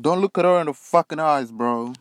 Don't look at her in the fucking eyes, bro.